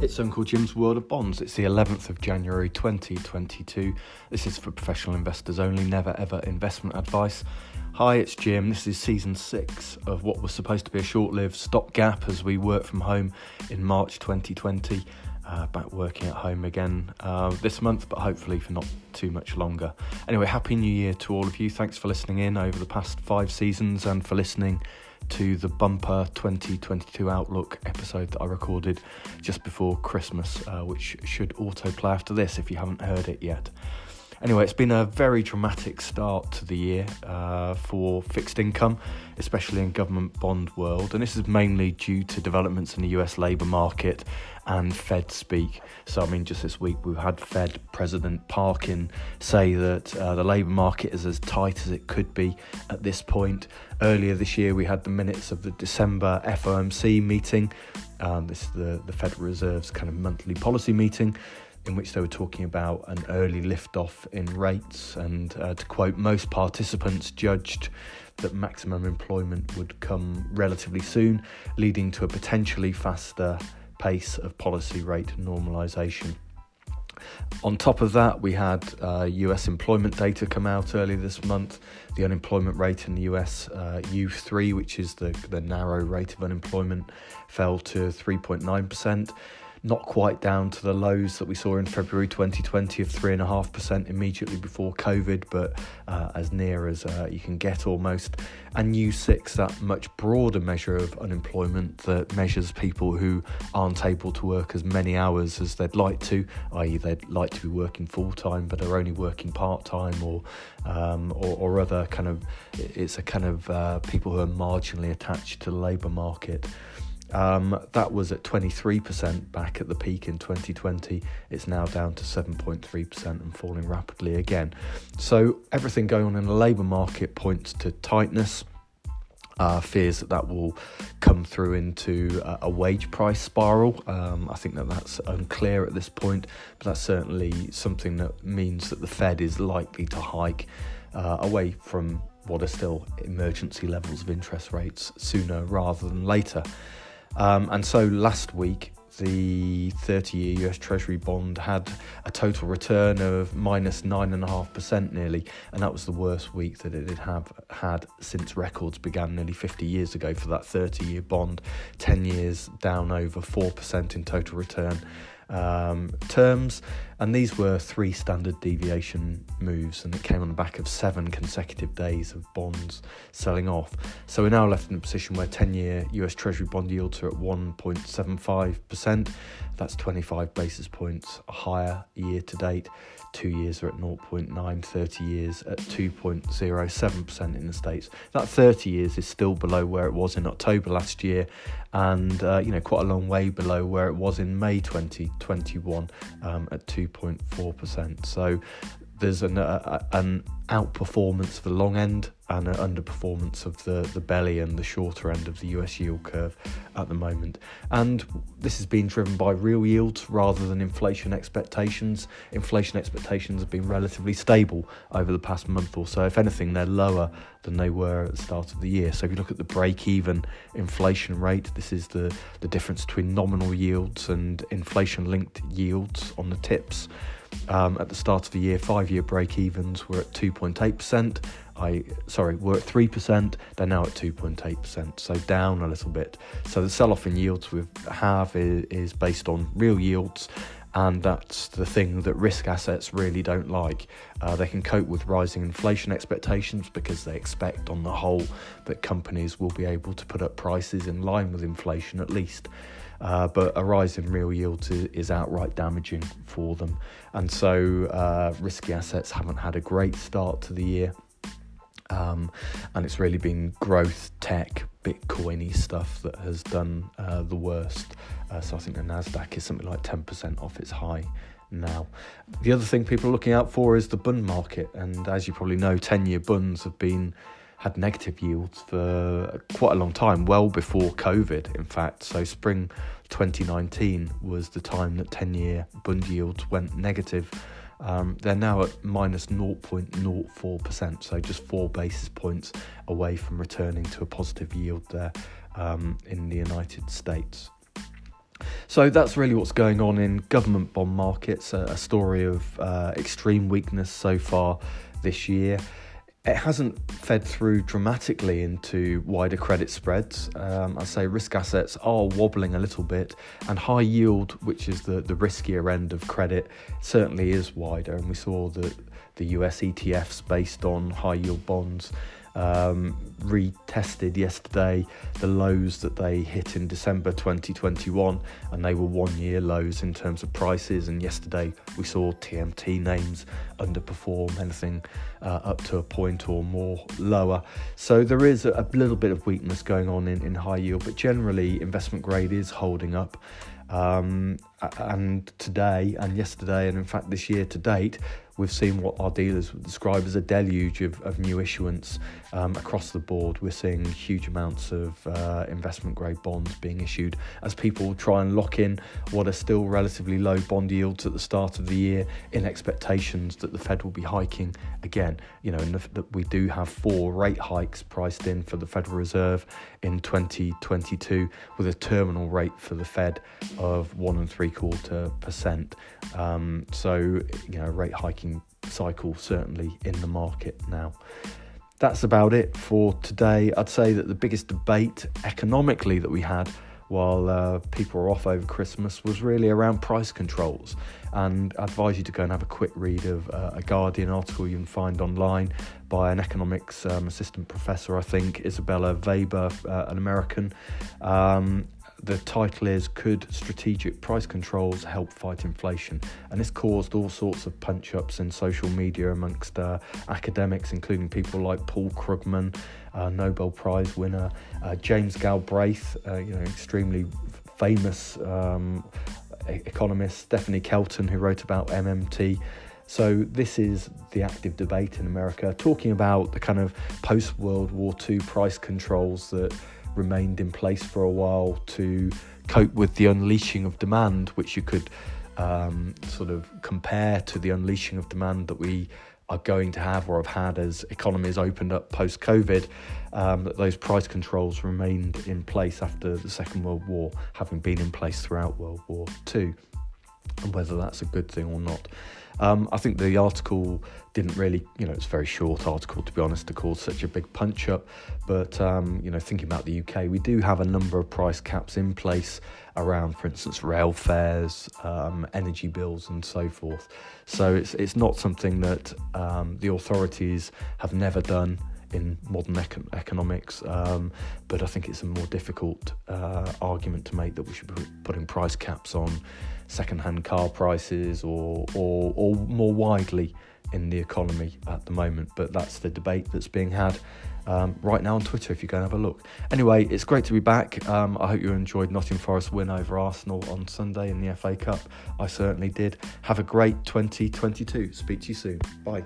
It's Uncle Jim's World of Bonds. It's the 11th of January 2022. This is for professional investors only, never ever investment advice. Hi, it's Jim. This is season six of what was supposed to be a short lived stopgap as we work from home in March 2020. Uh, back working at home again uh, this month, but hopefully for not too much longer. Anyway, Happy New Year to all of you. Thanks for listening in over the past five seasons and for listening to the bumper 2022 Outlook episode that I recorded just before Christmas, uh, which should autoplay after this if you haven't heard it yet. Anyway, it's been a very dramatic start to the year uh, for fixed income, especially in government bond world, and this is mainly due to developments in the US labour market and Fed speak. So, I mean, just this week we've had Fed President Barkin say that uh, the labour market is as tight as it could be at this point. Earlier this year, we had the minutes of the December FOMC meeting. Um, this is the, the Federal Reserve's kind of monthly policy meeting in which they were talking about an early liftoff in rates. And uh, to quote, most participants judged that maximum employment would come relatively soon, leading to a potentially faster pace of policy rate normalisation. On top of that, we had uh, US employment data come out earlier this month. The unemployment rate in the US, uh, U3, which is the, the narrow rate of unemployment, fell to 3.9% not quite down to the lows that we saw in February 2020 of 3.5% immediately before COVID, but uh, as near as uh, you can get almost. And U6, that much broader measure of unemployment that measures people who aren't able to work as many hours as they'd like to, i.e., they'd like to be working full time but are only working part time or, um, or, or other kind of, it's a kind of uh, people who are marginally attached to the labour market. Um, that was at 23% back at the peak in 2020. It's now down to 7.3% and falling rapidly again. So, everything going on in the labour market points to tightness. Uh, fears that that will come through into a, a wage price spiral. Um, I think that that's unclear at this point, but that's certainly something that means that the Fed is likely to hike uh, away from what are still emergency levels of interest rates sooner rather than later. Um, and so last week, the 30 year US Treasury bond had a total return of minus 9.5% nearly, and that was the worst week that it had had since records began nearly 50 years ago for that 30 year bond, 10 years down over 4% in total return um, terms, and these were three standard deviation moves, and it came on the back of seven consecutive days of bonds selling off. So we're now left in a position where 10 year US Treasury bond yields are at 1.75%. That's 25 basis points higher year to date. Two years are at 0.9, 30 years at 2.07% in the States. That 30 years is still below where it was in October last year, and uh, you know quite a long way below where it was in May 2021 um, at 2.4%. So there's an, uh, an outperformance of the long end and an underperformance of the, the belly and the shorter end of the US yield curve at the moment. And this has been driven by real yields rather than inflation expectations. Inflation expectations have been relatively stable over the past month or so. If anything, they're lower than they were at the start of the year. So if you look at the break even inflation rate, this is the, the difference between nominal yields and inflation linked yields on the TIPS. Um, at the start of the year, five year break evens were at 2.8%. I sorry, were at 3%, they're now at 2.8%, so down a little bit. So the sell off in yields we have is, is based on real yields, and that's the thing that risk assets really don't like. Uh, they can cope with rising inflation expectations because they expect, on the whole, that companies will be able to put up prices in line with inflation at least. Uh, but a rise in real yield is, is, outright damaging for them. And so uh, risky assets haven't had a great start to the year. Um, and it's really been growth, tech, Bitcoiny stuff that has done uh, the worst. Uh, so I think the Nasdaq is something like 10% off its high now. The other thing people are looking out for is the bund market, and as you probably know, 10-year bunds have been had negative yields for quite a long time, well before COVID, in fact. So, spring 2019 was the time that 10 year bund yields went negative. Um, they're now at minus 0.04%, so just four basis points away from returning to a positive yield there um, in the United States. So that's really what's going on in government bond markets, a, a story of uh, extreme weakness so far this year. It hasn't fed through dramatically into wider credit spreads. Um, I say risk assets are wobbling a little bit, and high yield, which is the, the riskier end of credit, certainly is wider. And we saw that the US ETFs based on high yield bonds um, retested yesterday the lows that they hit in December 2021, and they were one year lows in terms of prices. And yesterday we saw TMT names underperform anything uh, up to a point or more lower. So there is a, little bit of weakness going on in, in high yield, but generally investment grade is holding up. Um, and today and yesterday, and in fact this year to date, we've seen what our dealers would describe as a deluge of, of new issuance um, across the board. We're seeing huge amounts of uh, investment grade bonds being issued as people try and lock in what are still relatively low bond yields at the start of the year in expectations that the Fed will be hiking again. You know, that we do have four rate hikes priced in for the Federal Reserve in 2022 with a terminal rate for the Fed of one and three quarter percent. Um, so, you know, rate hiking cycle certainly in the market now. That's about it for today. I'd say that the biggest debate economically that we had while uh, people were off over Christmas was really around price controls. And I advise you to go and have a quick read of uh, a Guardian article you can find online by an economics um, assistant professor, I think, Isabella Weber, uh, an American. Um, the title is Could Strategic Price Controls Help Fight Inflation? And this caused all sorts of punch ups in social media amongst uh, academics, including people like Paul Krugman, uh, Nobel Prize winner, uh, James Galbraith, uh, you know, extremely famous um, economist, Stephanie Kelton, who wrote about MMT. So, this is the active debate in America, talking about the kind of post World War II price controls that remained in place for a while to cope with the unleashing of demand, which you could um, sort of compare to the unleashing of demand that we are going to have or have had as economies opened up post COVID, um, that those price controls remained in place after the Second World War, having been in place throughout World War II, and whether that's a good thing or not. Um, I think the article didn't really, you know, it's a very short article to be honest to cause such a big punch up. But, um, you know, thinking about the UK, we do have a number of price caps in place around, for instance, rail fares, um, energy bills, and so forth. So it's, it's not something that um, the authorities have never done in modern econ- economics, um, but I think it's a more difficult uh, argument to make that we should be putting price caps on second-hand car prices or, or, or more widely in the economy at the moment. But that's the debate that's being had um, right now on Twitter if you go and have a look. Anyway, it's great to be back. Um, I hope you enjoyed Nottingham Forest win over Arsenal on Sunday in the FA Cup. I certainly did. Have a great 2022. Speak to you soon. Bye.